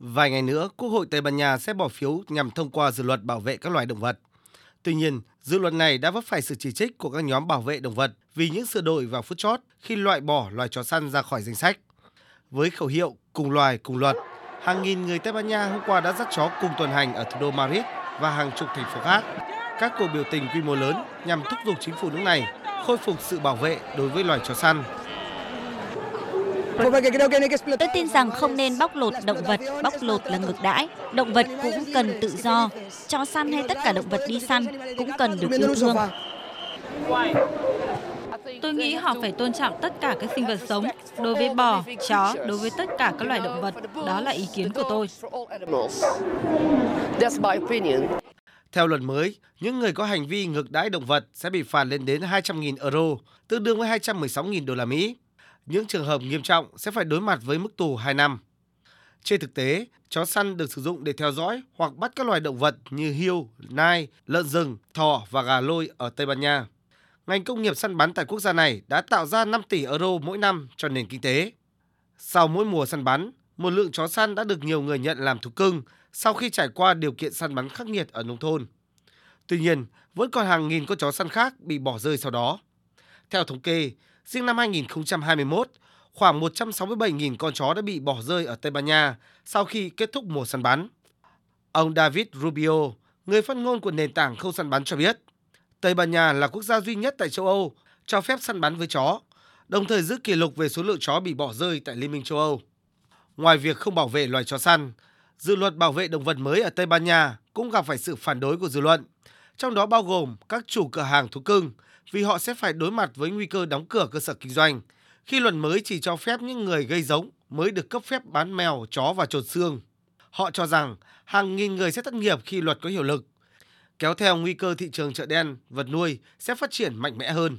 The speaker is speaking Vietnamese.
Vài ngày nữa, Quốc hội Tây Ban Nha sẽ bỏ phiếu nhằm thông qua dự luật bảo vệ các loài động vật. Tuy nhiên, dự luật này đã vấp phải sự chỉ trích của các nhóm bảo vệ động vật vì những sửa đổi vào phút chót khi loại bỏ loài chó săn ra khỏi danh sách. Với khẩu hiệu cùng loài cùng luật, hàng nghìn người Tây Ban Nha hôm qua đã dắt chó cùng tuần hành ở thủ đô Madrid và hàng chục thành phố khác. Các cuộc biểu tình quy mô lớn nhằm thúc giục chính phủ nước này khôi phục sự bảo vệ đối với loài chó săn. Tôi tin rằng không nên bóc lột động vật, bóc lột là ngược đãi. Động vật cũng cần tự do. Chó săn hay tất cả động vật đi săn cũng cần được yêu thương. Tôi nghĩ họ phải tôn trọng tất cả các sinh vật sống. Đối với bò, chó, đối với tất cả các loài động vật. Đó là ý kiến của tôi. Theo luật mới, những người có hành vi ngược đãi động vật sẽ bị phạt lên đến 200.000 euro, tương đương với 216.000 đô la Mỹ. Những trường hợp nghiêm trọng sẽ phải đối mặt với mức tù 2 năm. Trên thực tế, chó săn được sử dụng để theo dõi hoặc bắt các loài động vật như hươu, nai, lợn rừng, thỏ và gà lôi ở Tây Ban Nha. Ngành công nghiệp săn bắn tại quốc gia này đã tạo ra 5 tỷ euro mỗi năm cho nền kinh tế. Sau mỗi mùa săn bắn, một lượng chó săn đã được nhiều người nhận làm thú cưng sau khi trải qua điều kiện săn bắn khắc nghiệt ở nông thôn. Tuy nhiên, vẫn còn hàng nghìn con chó săn khác bị bỏ rơi sau đó. Theo thống kê, riêng năm 2021, khoảng 167.000 con chó đã bị bỏ rơi ở Tây Ban Nha sau khi kết thúc mùa săn bắn. Ông David Rubio, người phát ngôn của nền tảng không săn bắn cho biết, Tây Ban Nha là quốc gia duy nhất tại châu Âu cho phép săn bắn với chó, đồng thời giữ kỷ lục về số lượng chó bị bỏ rơi tại Liên minh châu Âu. Ngoài việc không bảo vệ loài chó săn, dự luật bảo vệ động vật mới ở Tây Ban Nha cũng gặp phải sự phản đối của dư luận, trong đó bao gồm các chủ cửa hàng thú cưng vì họ sẽ phải đối mặt với nguy cơ đóng cửa cơ sở kinh doanh khi luật mới chỉ cho phép những người gây giống mới được cấp phép bán mèo, chó và trột xương. Họ cho rằng hàng nghìn người sẽ thất nghiệp khi luật có hiệu lực, kéo theo nguy cơ thị trường chợ đen, vật nuôi sẽ phát triển mạnh mẽ hơn.